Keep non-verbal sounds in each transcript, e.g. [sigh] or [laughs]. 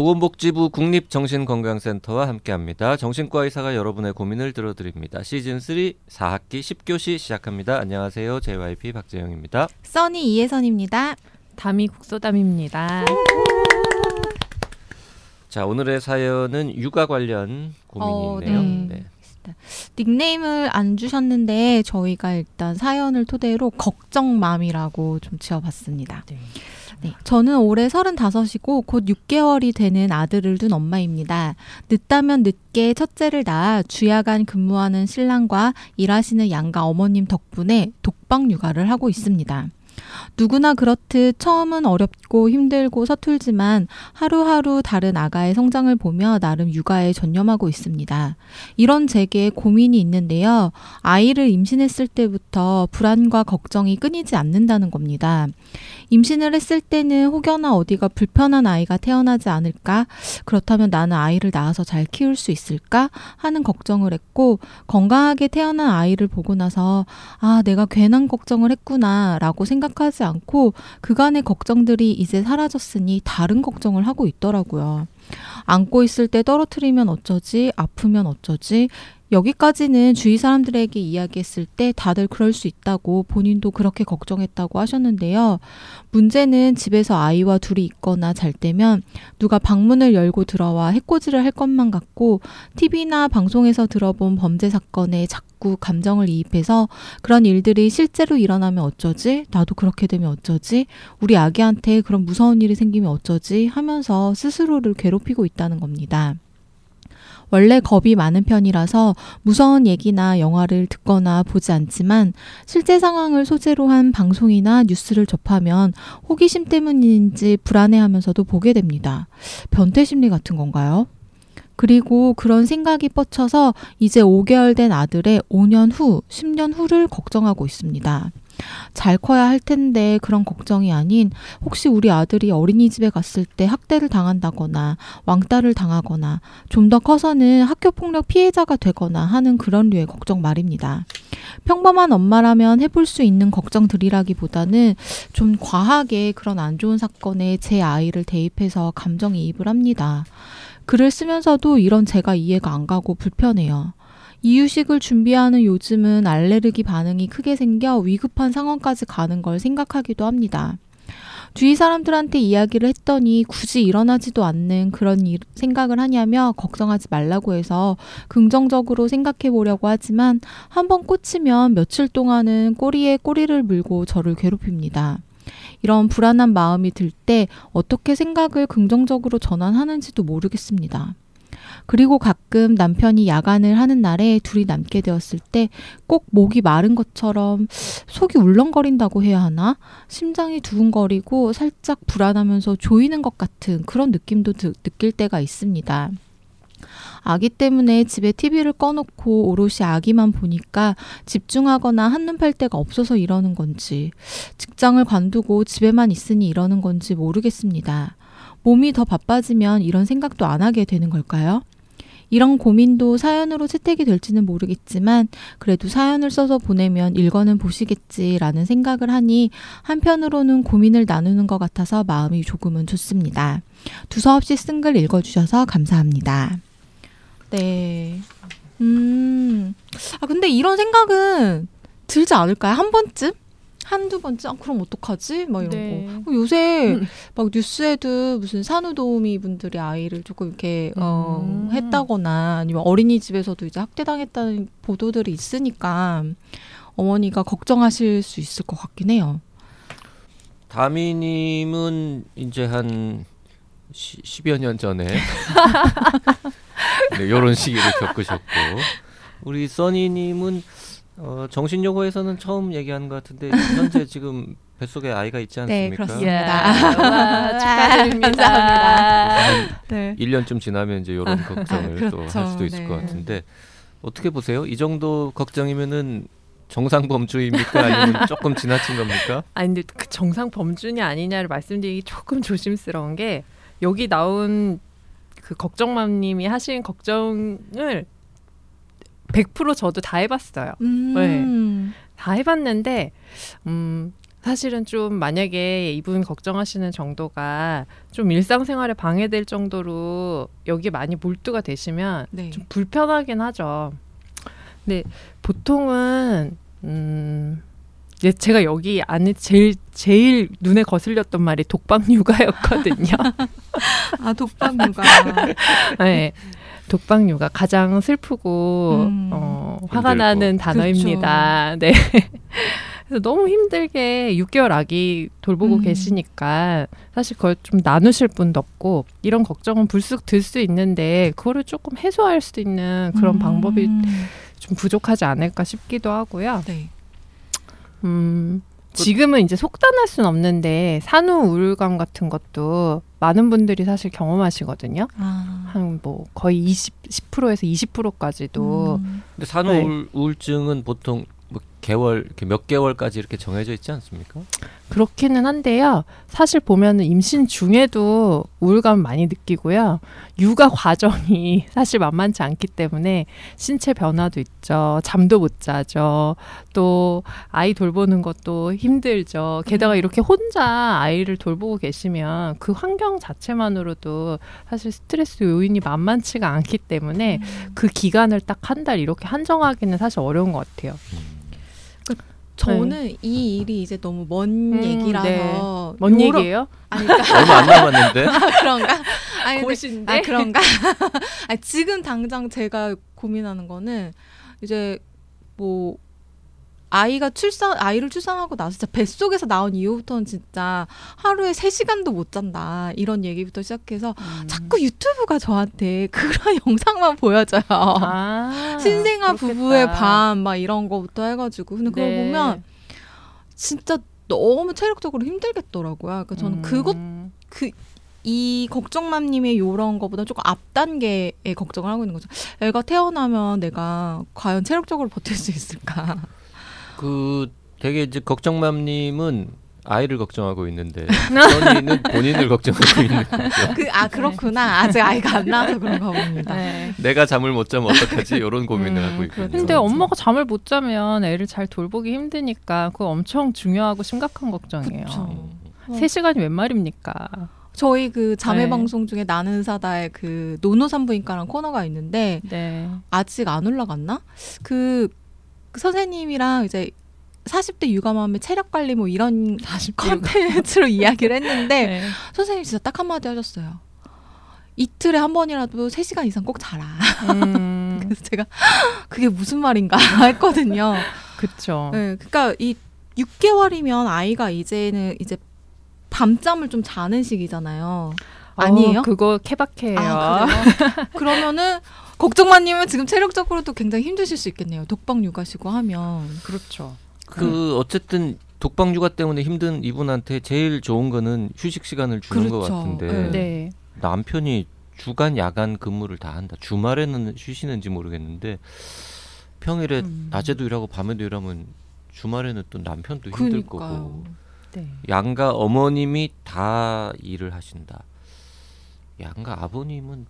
보건복지부 국립정신건강센터와 함께합니다. 정신과 의사가 여러분의 고민을 들어드립니다. 시즌 3 4학기 10교시 시작합니다. 안녕하세요. JYP 박재영입니다. 써니 이혜선입니다. 담이 국소담입니다. 자 오늘의 사연은 육아 관련 고민이 어, 있네요. 네. 네. 닉네임을 안 주셨는데 저희가 일단 사연을 토대로 걱정맘이라고 좀 지어봤습니다. 네. 네, 저는 올해 35이고 곧 6개월이 되는 아들을 둔 엄마입니다. 늦다면 늦게 첫째를 낳아 주야간 근무하는 신랑과 일하시는 양가 어머님 덕분에 독방 육아를 하고 있습니다. 누구나 그렇듯 처음은 어렵고 힘들고 서툴지만 하루하루 다른 아가의 성장을 보며 나름 육아에 전념하고 있습니다. 이런 제게 고민이 있는데요. 아이를 임신했을 때부터 불안과 걱정이 끊이지 않는다는 겁니다. 임신을 했을 때는 혹여나 어디가 불편한 아이가 태어나지 않을까? 그렇다면 나는 아이를 낳아서 잘 키울 수 있을까? 하는 걱정을 했고, 건강하게 태어난 아이를 보고 나서, 아, 내가 괜한 걱정을 했구나, 라고 생각하지 않고, 그간의 걱정들이 이제 사라졌으니 다른 걱정을 하고 있더라고요. 안고 있을 때 떨어뜨리면 어쩌지? 아프면 어쩌지? 여기까지는 주위 사람들에게 이야기했을 때 다들 그럴 수 있다고 본인도 그렇게 걱정했다고 하셨는데요. 문제는 집에서 아이와 둘이 있거나 잘 때면 누가 방문을 열고 들어와 해코지를 할 것만 같고 TV나 방송에서 들어본 범죄 사건에 자꾸 감정을 이입해서 그런 일들이 실제로 일어나면 어쩌지? 나도 그렇게 되면 어쩌지? 우리 아기한테 그런 무서운 일이 생기면 어쩌지? 하면서 스스로를 괴롭히고 있다는 겁니다. 원래 겁이 많은 편이라서 무서운 얘기나 영화를 듣거나 보지 않지만 실제 상황을 소재로 한 방송이나 뉴스를 접하면 호기심 때문인지 불안해하면서도 보게 됩니다. 변태 심리 같은 건가요? 그리고 그런 생각이 뻗쳐서 이제 5개월 된 아들의 5년 후, 10년 후를 걱정하고 있습니다. 잘 커야 할 텐데 그런 걱정이 아닌 혹시 우리 아들이 어린이집에 갔을 때 학대를 당한다거나 왕따를 당하거나 좀 더 커서는 학교 폭력 피해자가 되거나 하는 그런 류의 걱정 말입니다. 평범한 엄마라면 해볼 수 있는 걱정들이라기보다는 좀 과하게 그런 안 좋은 사건에 제 아이를 대입해서 감정이입을 합니다. 글을 쓰면서도 이런 제가 이해가 안 가고 불편해요. 이유식을 준비하는 요즘은 알레르기 반응이 크게 생겨 위급한 상황까지 가는 걸 생각하기도 합니다. 주위 사람들한테 이야기를 했더니 굳이 일어나지도 않는 그런 일, 생각을 하냐며 걱정하지 말라고 해서 긍정적으로 생각해 보려고 하지만 한번 꽂히면 며칠 동안은 꼬리에 꼬리를 물고 저를 괴롭힙니다. 이런 불안한 마음이 들 때 어떻게 생각을 긍정적으로 전환하는지도 모르겠습니다. 그리고 가끔 남편이 야간을 하는 날에 둘이 남게 되었을 때 꼭 목이 마른 것처럼 속이 울렁거린다고 해야 하나? 심장이 두근거리고 살짝 불안하면서 조이는 것 같은 그런 느낌도 드, 느낄 때가 있습니다. 아기 때문에 집에 TV를 꺼놓고 오롯이 아기만 보니까 집중하거나 한눈 팔 데가 없어서 이러는 건지, 직장을 관두고 집에만 있으니 이러는 건지 모르겠습니다. 몸이 더 바빠지면 이런 생각도 안 하게 되는 걸까요? 이런 고민도 사연으로 채택이 될지는 모르겠지만 그래도 사연을 써서 보내면 읽어는 보시겠지라는 생각을 하니 한편으로는 고민을 나누는 것 같아서 마음이 조금은 좋습니다. 두서없이 쓴 글 읽어주셔서 감사합니다. 네. 음. 아, 근데 이런 생각은 들지 않을까요? 한 번쯤? 한두 번쯤? 아, 그럼 어떡하지? 막 이런 네. 거. 요새 막 뉴스에도 무슨 산후도우미 분들이 아이를 조금 이렇게, 어, 음. 했다거나 아니면 어린이집에서도 이제 학대당했다는 보도들이 있으니까 어머니가 걱정하실 수 있을 것 같긴 해요. 다미님은 이제 한 시, 10여 년 전에 [laughs] 네, 이런 시기를 겪으셨고 우리 써니님은 어, 정신요고에서는 처음 얘기하는 것 같은데 현재 지금 뱃속에 아이가 있지 네, 않습니까? 그렇습니다. 와, [laughs] 축하드립니다. 감사합니다. 네. 1년쯤 지나면 이제 이런 걱정을 또할 그렇죠. 수도 있을 것 네. 같은데 어떻게 보세요? 이 정도 걱정이면은 정상 범주입니까? 아니면 조금 지나친 겁니까? 아니 근데 그 정상 범준이 아니냐를 말씀드리기 조금 [laughs] 조심스러운 게 여기 나온 그 걱정맘님이 하신 걱정을 100% 저도 다 해봤어요. 음. 네. 다 해봤는데 음 사실은 좀 만약에 이분 걱정하시는 정도가 좀 일상생활에 방해될 정도로 여기 많이 몰두가 되시면 네. 좀 불편하긴 하죠. 근데 보통은 음 예, 제가 여기 안에 제일 제일 눈에 거슬렸던 말이 독방 육아였거든요. [laughs] 아 독방 육아. 네. 독방 육아 가장 슬프고 음. 어, 화가 힘들고. 나는 단어입니다. [laughs] 네. 그래서 너무 힘들게 6개월 아기 돌보고 음. 계시니까 사실 그걸 좀 나누실 분도 없고 이런 걱정은 불쑥 들 수 있는데 그거를 조금 해소할 수 있는 그런 음. 방법이 좀 부족하지 않을까 싶기도 하고요. 네. 음, 지금은 이제 속단할 수는 없는데 산후 우울감 같은 것도 많은 분들이 사실 경험하시거든요. 아. 한뭐 거의 20, 10%에서 20%까지도 음. 근데 산후 네. 우울, 우울증은 보통 뭐 개월 이렇게 몇 개월까지 이렇게 정해져 있지 않습니까? 그렇기는 한데요. 사실 보면은 임신 중에도 우울감 많이 느끼고요. 육아 과정이 [laughs] 사실 만만치 않기 때문에 신체 변화도 있죠. 잠도 못 자죠. 또 아이 돌보는 것도 힘들죠. 게다가 이렇게 혼자 아이를 돌보고 계시면 그 환경 자체만으로도 사실 스트레스 요인이 만만치가 않기 때문에 음. 그 기간을 딱 한 달 이렇게 한정하기는 사실 어려운 것 같아요. 저는 이 일이 이제 너무 먼 음, 얘기라서 네. 뭔 요러- 얘기예요? 아니 [laughs] 그러니까 얼마 안 남았는데 [laughs] 아, 그런가? 아니, 곧인데? 아 그런가? [laughs] 아 지금 당장 제가 고민하는 거는 이제 뭐 아이가 출산 아이를 출산하고 나서 진짜 뱃속에서 나온 이후부터는 진짜 하루에 3시간도 못 잔다. 이런 얘기부터 시작해서 음. 자꾸 유튜브가 저한테 [laughs] 그런 영상만 보여줘요. 아, 신생아 그렇겠다. 부부의 밤 막 이런 거부터 해 가지고 근데 그거 네. 보면 진짜 너무 체력적으로 힘들겠더라고요. 그러니까 저는 음. 그것 이 걱정맘님의 요런 거보다 조금 앞 단계의 걱정을 하고 있는 거죠. 애가 태어나면 내가 과연 체력적으로 버틸 수 있을까? 그 되게 이제 걱정맘님은 아이를 걱정하고 있는데 [laughs] 써니는 본인을 걱정하고 있는 [laughs] 거죠. 그아 그렇구나. 아직 아이가 안 나와서 그런가 봅니다. 네. 내가 잠을 못 자면 어떡하지? 이런 고민을 음, 하고 있거든요. 근데 엄마가 잠을 못 자면 애를 잘 돌보기 힘드니까 그거 엄청 중요하고 심각한 걱정이에요. 세 시간이 웬 말입니까? 저희 그 자매 네. 방송 중에 나는 사다의 그 노노산부인과라는 코너가 있는데 네. 아직 안 올라갔나? 그, 그 선생님이랑 이제 40대 육아맘의 체력 관리 뭐 이런 컨텐츠로 [laughs] 이야기를 했는데 네. 선생님 진짜 딱 한마디 하셨어요. 이틀에 한 번이라도 3시간 이상 꼭 자라. 음, [laughs] 그래서 제가 [gasps] 그게 무슨 말인가 [laughs] 했거든요. 그쵸. 네, 그러니까 이 6개월이면 아이가 이제는 이제 밤잠을 좀 자는 시기잖아요. 아니에요? 어, 그거 케바케예요. 아? 그러면은 걱정마님은 지금 체력적으로도 굉장히 힘드실 수 있겠네요. 독방 육아시고 하면. 그렇죠. 그 어쨌든 독방 육아 때문에 힘든 이분한테 제일 좋은 거는 휴식 시간을 주는 것 그렇죠. 같은데 네. 네. 남편이 주간 야간 근무를 다 한다. 주말에는 쉬시는지 모르겠는데 평일에 음. 낮에도 일하고 밤에도 일하면 주말에는 또 남편도 힘들 거고 그러니까요. 네. 양가 어머님이 다 일을 하신다. 양가 아버님은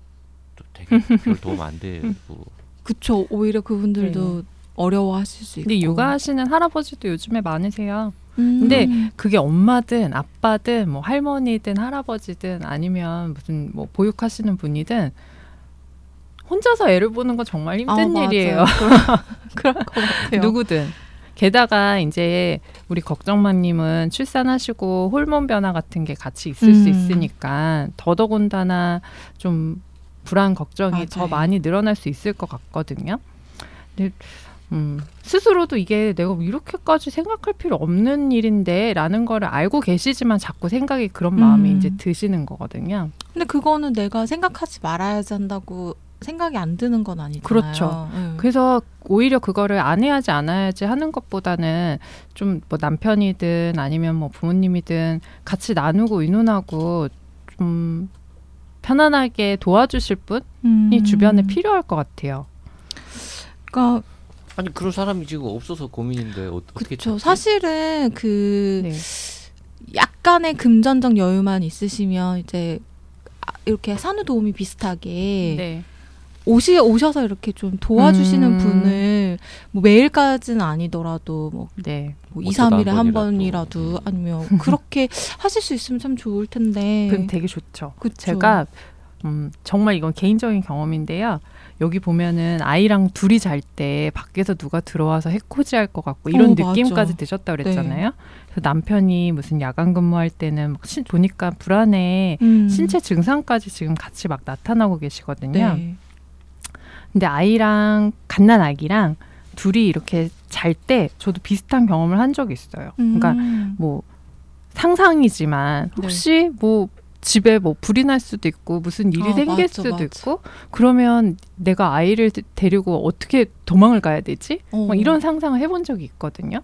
또 되게 별 도움 안 되고 [laughs] 그쵸. 오히려 그분들도 어려워하실 수 있고. 근데 육아하시는 할아버지도 요즘에 많으세요. 음. 근데 그게 엄마든 아빠든 뭐 할머니든 할아버지든 아니면 무슨 뭐 보육하시는 분이든 혼자서 애를 보는 건 정말 힘든 아. 일이에요. [laughs] 그럴 것 같아요. 누구든. 게다가 이제 우리 걱정마님은 출산하시고 호르몬 변화 같은 게 같이 있을 수 음. 있으니까 더더군다나 좀 불안 걱정이 더 맞아요. 많이 늘어날 수 있을 것 같거든요. 근데 음, 스스로도 이게 내가 이렇게까지 생각할 필요 없는 일인데라는 거를 알고 계시지만 자꾸 생각이 그런 마음이 음. 이제 드시는 거거든요. 근데 그거는 내가 생각하지 말아야지 한다고 생각이 안 드는 건 아니잖아요. 그렇죠. 네. 그래서 오히려 그거를 안 해야지 안 해야지 하는 것보다는 좀 뭐 남편이든 아니면 뭐 부모님이든 같이 나누고 의논하고 좀 편안하게 도와주실 분이 음. 주변에 필요할 것 같아요. 그러니까 아니 그런 사람이 지금 없어서 고민인데 어, 어떻게 그렇죠. 사실은 그 네. 약간의 금전적 여유만 있으시면 이제 아, 이렇게 산후 도우미 비슷하게 네. 오시 오셔서 이렇게 좀 도와주시는 음. 분을 뭐 매일까지는 아니더라도 뭐, 네. 뭐 2, 어쩌다 3일에 한한 번이라도 번이라도. 아니면 [laughs] 그렇게 하실 수 있으면 참 좋을 텐데. 그럼 되게 좋죠. 그쵸. 제가 음, 정말 이건 개인적인 경험인데요. 여기 보면은 아이랑 둘이 잘 때 밖에서 누가 들어와서 해코지 할 것 같고 이런 어, 느낌까지 맞아. 드셨다 그랬잖아요. 그래서 남편이 무슨 야간 근무할 때는 막 신, 보니까 불안해. 음. 신체 증상까지 지금 같이 막 나타나고 계시거든요. 네. 근데 아이랑 갓난 아기랑 둘이 이렇게 잘 때 저도 비슷한 경험을 한 적이 있어요. 그러니까 음. 뭐 상상이지만 네. 혹시 뭐 집에 뭐 불이 날 수도 있고 무슨 일이 아, 생길 맞아, 수도 맞아. 있고 그러면 내가 아이를 데- 데리고 어떻게 도망을 가야 되지? 어. 막 이런 상상을 해본 적이 있거든요.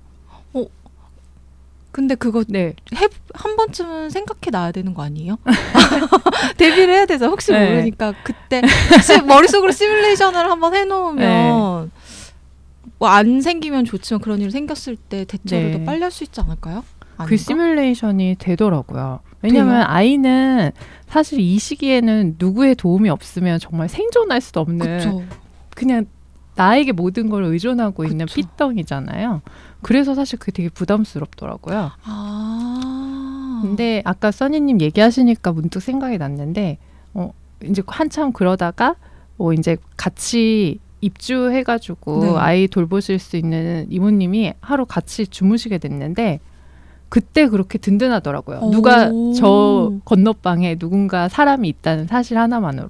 근데 그거 네, 해, 한 번쯤은 생각해 놔야 되는 거 아니에요? [laughs] 데뷔를 해야 되죠. 혹시 네. 모르니까 그때 시- 머릿속으로 시뮬레이션을 한번 해놓으면 네. 뭐안 생기면 좋지만 그런 일이 생겼을 때 대처를 네. 더 빨리 할 수 있지 않을까요? 그 아닌가? 시뮬레이션이 되더라고요. 왜냐하면 돼요? 아이는 사실 이 시기에는 누구의 도움이 없으면 정말 생존할 수도 없는 그쵸. 그냥 나에게 모든 걸 의존하고 있는 그쵸. 삐덩이잖아요. 그래서 사실 그게 되게 부담스럽더라고요. 아. 근데 아까 써니님 얘기하시니까 문득 생각이 났는데 어 이제 한참 그러다가 뭐 이제 같이 입주해가지고 네. 아이 돌보실 수 있는 이모님이 하루 같이 주무시게 됐는데 그때 그렇게 든든하더라고요. 오. 누가 저 건너방에 누군가 사람이 있다는 사실 하나만으로.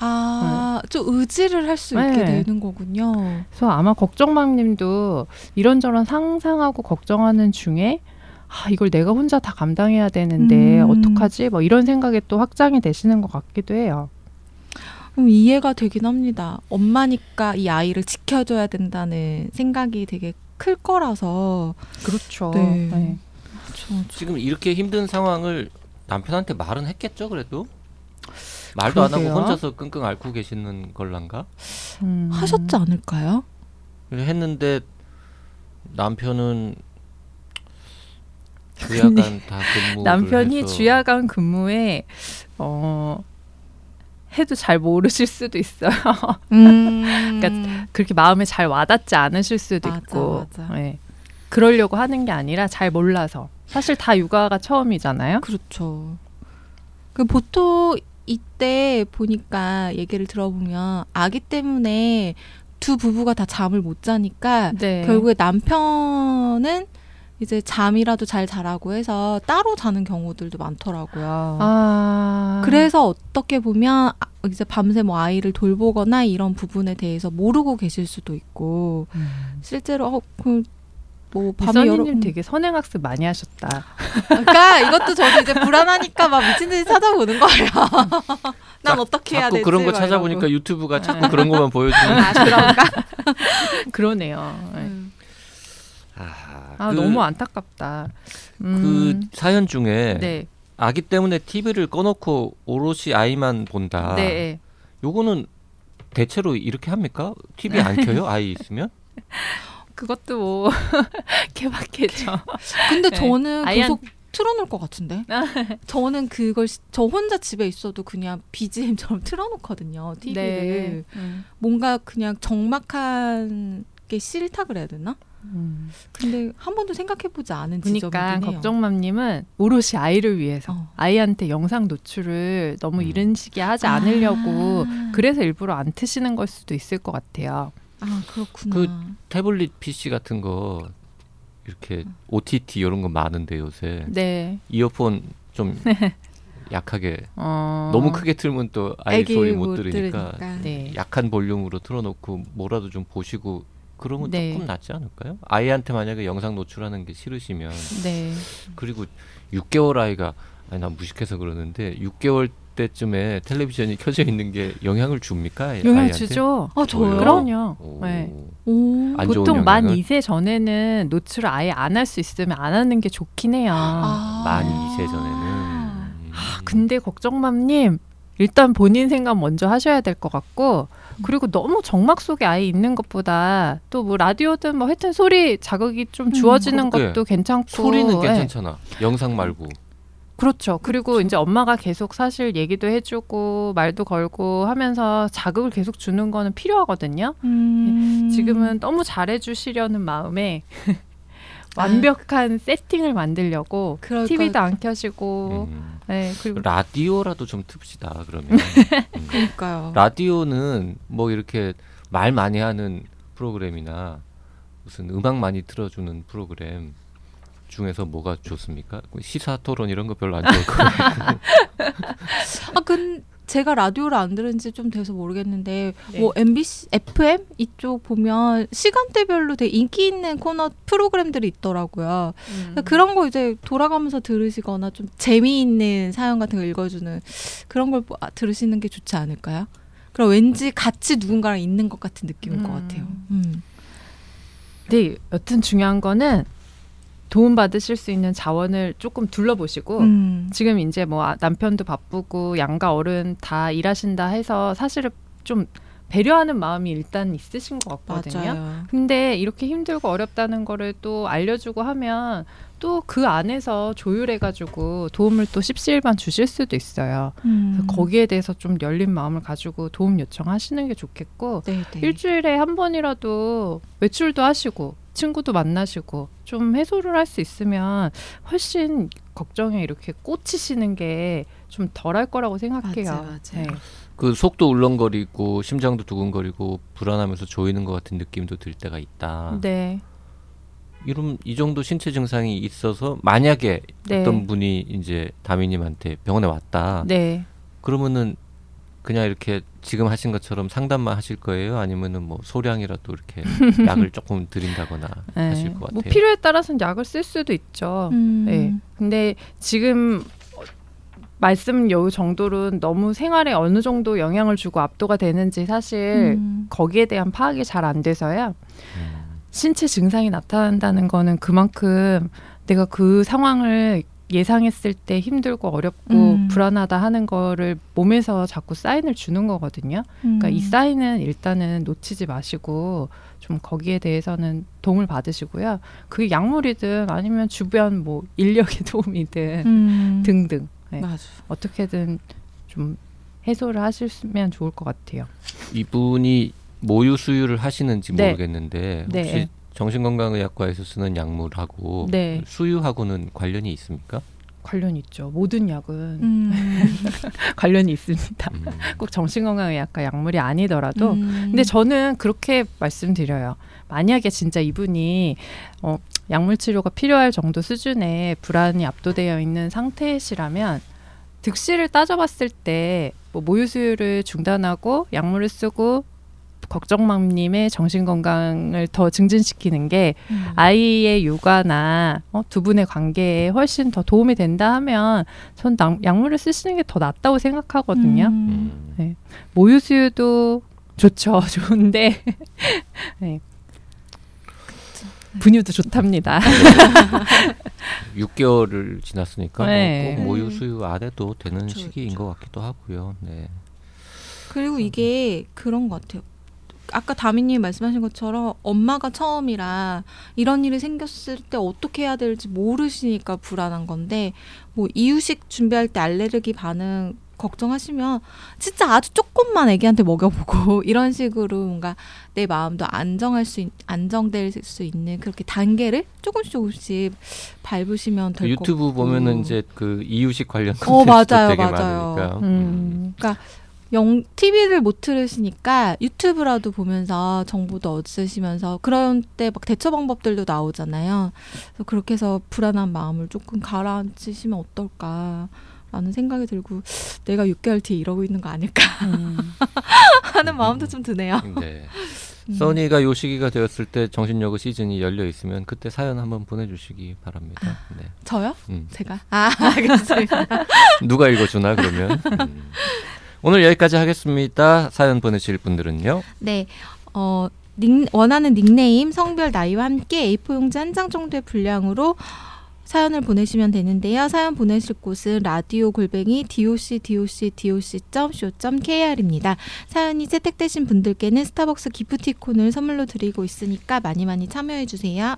아, 좀 의지를 할 수 있게 네. 되는 거군요. 그래서 아마 걱정맘님도 이런저런 상상하고 걱정하는 중에 아 이걸 내가 혼자 다 감당해야 되는데 음. 어떡하지? 뭐 이런 생각에 또 확장이 되시는 것 같기도 해요. 음, 이해가 되긴 합니다. 엄마니까 이 아이를 지켜줘야 된다는 생각이 되게 클 거라서. 그렇죠. 네. 저, 저, 지금 이렇게 힘든 상황을 남편한테 말은 했겠죠, 그래도? 말도 안 그러게요. 하고 혼자서 끙끙 앓고 계시는 걸란가? 음. 하셨지 않을까요? 했는데 남편은 주야간 다 근무 남편이 주야간 근무에 어 해도 잘 모르실 수도 있어요. [laughs] 음. 그러니까 그렇게 마음에 잘 와닿지 않으실 수도 맞아, 있고. 맞아. 예. 그러려고 하는 게 아니라 잘 몰라서. 사실 다 육아가 처음이잖아요. 그렇죠. 그 보통 이때 보니까 얘기를 들어보면 아기 때문에 두 부부가 다 잠을 못 자니까 네. 결국에 남편은 이제 잠이라도 잘 자라고 해서 따로 자는 경우들도 많더라고요. 아 그래서 어떻게 보면 아- 이제 밤새 뭐 아이를 돌보거나 이런 부분에 대해서 모르고 계실 수도 있고 음. 실제로 어, 그 뭐 밤에 여러 이선희님 되게 선행학습 많이 하셨다. 그러니까 이것도 저도 이제 불안하니까 막 미친 듯이 찾아보는 거예요. [laughs] 난 자- 어떻게 해야 자꾸 되지? 그런 거막 찾아보니까 이러고. 유튜브가 자꾸 그런 것만 보여주는 [laughs] 아 그런가? [laughs] 그러네요. 네. 음. 아, 아 그- 너무 안타깝다. 그 음, 사연 중에 네, 아기 때문에 TV를 꺼놓고 오롯이 아이만 본다. 네. 요거는 대체로 이렇게 합니까? TV 안 켜요? 아이 있으면? 그것도 뭐 [laughs] 개박해죠. 근데 네. 저는 아이한- 계속 틀어놓을 것 같은데. [laughs] 저는 그걸 시- 저 혼자 집에 있어도 그냥 BGM처럼 [laughs] 틀어놓거든요. TV를 음. 뭔가 그냥 적막한 게 싫다 그래야 되나? 음. 근데 한 번도 생각해보지 않은 그러니까. 걱정맘님은 오롯이 아이를 위해서 어. 아이한테 영상 노출을 너무 음. 이른 시기에 하지 않으려고 아. 그래서 일부러 안 트시는 걸 수도 있을 것 같아요. 아 그렇구나. 그 태블릿 PC 같은 거 이렇게 OTT 이런 거 많은데 요새 네. 이어폰 좀 [laughs] 약하게 어... 너무 크게 틀면 또 아이 소리 못 들으니까 네. 약한 볼륨으로 틀어놓고 뭐라도 좀 보시고 그러면 네. 조금 낫지 않을까요? 아이한테 만약에 영상 노출하는 게 싫으시면 네. 그리고 6개월 아이가 아니 난 무식해서 그러는데 6개월 때쯤에 텔레비전이 켜져 있는 게 영향을 줍니까? 영향 아이한테? 주죠. 아 저요? 그럼요. 오. 네. 오. 보통 만 영향을? 2세 전에는 노출을 아예 안 할 수 있으면 안 하는 게 좋긴 해요. 아. 만 2세 전에는 음. 아, 근데 걱정맘님 일단 본인 생각 먼저 하셔야 될 것 같고 그리고 너무 정막 속에 아이 있는 것보다 또 뭐 라디오든 뭐 하여튼 소리 자극이 좀 주어지는 그러게. 것도 괜찮고 소리는 예. 괜찮잖아. 영상 말고 그렇죠. 그리고 이제 엄마가 계속 사실 얘기도 해주고 말도 걸고 하면서 자극을 계속 주는 거는 필요하거든요. 음. 지금은 너무 잘해주시려는 마음에 [laughs] 완벽한 세팅을 만들려고 TV도 것- 안 켜시고 음. 네 그리고 라디오라도 좀 틉시다 그러면. [laughs] 음. 그러니까요. 라디오는 뭐 이렇게 말 많이 하는 프로그램이나 무슨 음악 많이 틀어주는 프로그램 중에서 뭐가 좋습니까? 시사 토론 이런 거 별로 안 좋을 거예요. [laughs] 아, 근 제가 라디오를 안 들은 지 좀 돼서 모르겠는데 네. 뭐 MBC, FM 이쪽 보면 시간대별로 되게 인기 있는 코너 프로그램들이 있더라고요. 음. 그런 거 이제 돌아가면서 들으시거나 좀 재미있는 사연 같은 거 읽어주는 그런 걸 보- 아, 들으시는 게 좋지 않을까요? 그럼 왠지 같이 누군가랑 있는 것 같은 느낌일 것 음. 같아요. 음. 네 여튼 중요한 거는 도움 받으실 수 있는 자원을 조금 둘러보시고 음. 지금 이제 뭐 아, 남편도 바쁘고 양가 어른 다 일하신다 해서 사실은 좀 배려하는 마음이 일단 있으신 것 같거든요. 맞아요. 근데 이렇게 힘들고 어렵다는 거를 또 알려주고 하면 또 그 안에서 조율해가지고 도움을 또 십시일반 주실 수도 있어요. 음. 거기에 대해서 좀 열린 마음을 가지고 도움 요청하시는 게 좋겠고 네, 네. 일주일에 한 번이라도 외출도 하시고 친구도 만나시고 좀 해소를 할 수 있으면 훨씬 걱정에 이렇게 꽂히시는 게 좀 덜할 거라고 생각해요. 맞아요, 맞아요. 네. 그 속도 울렁거리고 심장도 두근거리고 불안하면서 조이는 것 같은 느낌도 들 때가 있다. 네. 이런 이 정도 신체 증상이 있어서 만약에 네. 어떤 분이 이제 다미님한테 병원에 왔다. 네. 그러면은 그냥 이렇게 지금 하신 것처럼 상담만 하실 거예요? 아니면은 뭐 소량이라도 이렇게 [laughs] 약을 조금 드린다거나 네. 하실 것 같아요. 뭐 필요에 따라서는 약을 쓸 수도 있죠. 음. 네. 근데 지금 어, 말씀 요 정도로 너무 생활에 어느 정도 영향을 주고 압도가 되는지 사실 음. 거기에 대한 파악이 잘 안 돼서요. 음. 신체 증상이 나타난다는 거는 그만큼 내가 그 상황을 예상했을 때 힘들고 어렵고 음. 불안하다 하는 거를 몸에서 자꾸 사인을 주는 거거든요. 그러니까 음. 이 사인은 일단은 놓치지 마시고 좀 거기에 대해서는 도움을 받으시고요. 그게 약물이든 아니면 주변 뭐 [laughs] 인력의 도움이든 음. 등등 네. 맞아. 어떻게든 좀 해소를 하시면 좋을 것 같아요. 이분이 모유 수유를 하시는지 네. 모르겠는데 네. 혹시 정신건강의학과에서 쓰는 약물하고 네. 수유하고는 관련이 있습니까? 관련 있죠. 모든 약은 음. [laughs] 관련이 있습니다. 음. 꼭 정신건강의학과 약물이 아니더라도 음. 근데 저는 그렇게 말씀드려요. 만약에 진짜 이분이 어, 약물 치료가 필요할 정도 수준의 불안이 압도되어 있는 상태시라면 득실을 따져봤을 때 뭐 모유 수유를 중단하고 약물을 쓰고 걱정맘님의 정신 건강을 더 증진시키는 게 음. 아이의 육아나 어, 두 분의 관계에 훨씬 더 도움이 된다 하면 전 남- 약물을 쓰시는 게 더 낫다고 생각하거든요. 음. 음. 네. 모유 수유도 좋죠. [laughs] 좋은데 네. 분유도 좋답니다. [laughs] 6개월을 지났으니까 네. 뭐꼭 모유 음. 수유 안 해도 되는 그쵸, 시기인 그쵸. 것 같기도 하고요. 네. 그리고 이게 그런 것 같아요. 아까 다미님 말씀하신 것처럼 엄마가 처음이라 이런 일이 생겼을 때 어떻게 해야 될지 모르시니까 불안한 건데 뭐 이유식 준비할 때 알레르기 반응 걱정하시면 진짜 아주 조금만 애기한테 먹여보고 [laughs] 이런 식으로 뭔가 내 마음도 안정할 수 있, 안정될 수 있는 그렇게 단계를 조금씩 조금씩 밟으시면 될것 같고 유튜브 보면은 이제 그 이유식 관련 어, [laughs] 콘텐츠도 맞아요, 되게 맞아요. 많으니까. 음. 영 TV를 못 들으시니까 유튜브라도 보면서 정보도 얻으시면서 그런 때 막 대처 방법들도 나오잖아요. 그래서 그렇게 해서 불안한 마음을 조금 가라앉히시면 어떨까 라는 생각이 들고 내가 6개월 뒤에 이러고 있는 거 아닐까 음. [laughs] 하는 마음도 좀 드네요. 네. 음. 써니가 요 시기가 되었을 때 정신여고 시즌이 열려 있으면 그때 사연 한번 보내주시기 바랍니다. 네. 저요? 음. 제가? 아, [laughs] 알겠습니다. 누가 읽어주나 그러면. 음. 오늘 여기까지 하겠습니다. 사연 보내실 분들은요. 네. 어, 닉, 원하는 닉네임, 성별, 나이와 함께 A4 용지 한 장 정도의 분량으로 사연을 보내시면 되는데요. 사연 보내실 곳은 라디오 골뱅이 doc doc doc.co.kr입니다. 사연이 채택되신 분들께는 스타벅스 기프티콘을 선물로 드리고 있으니까 많이 많이 참여해 주세요.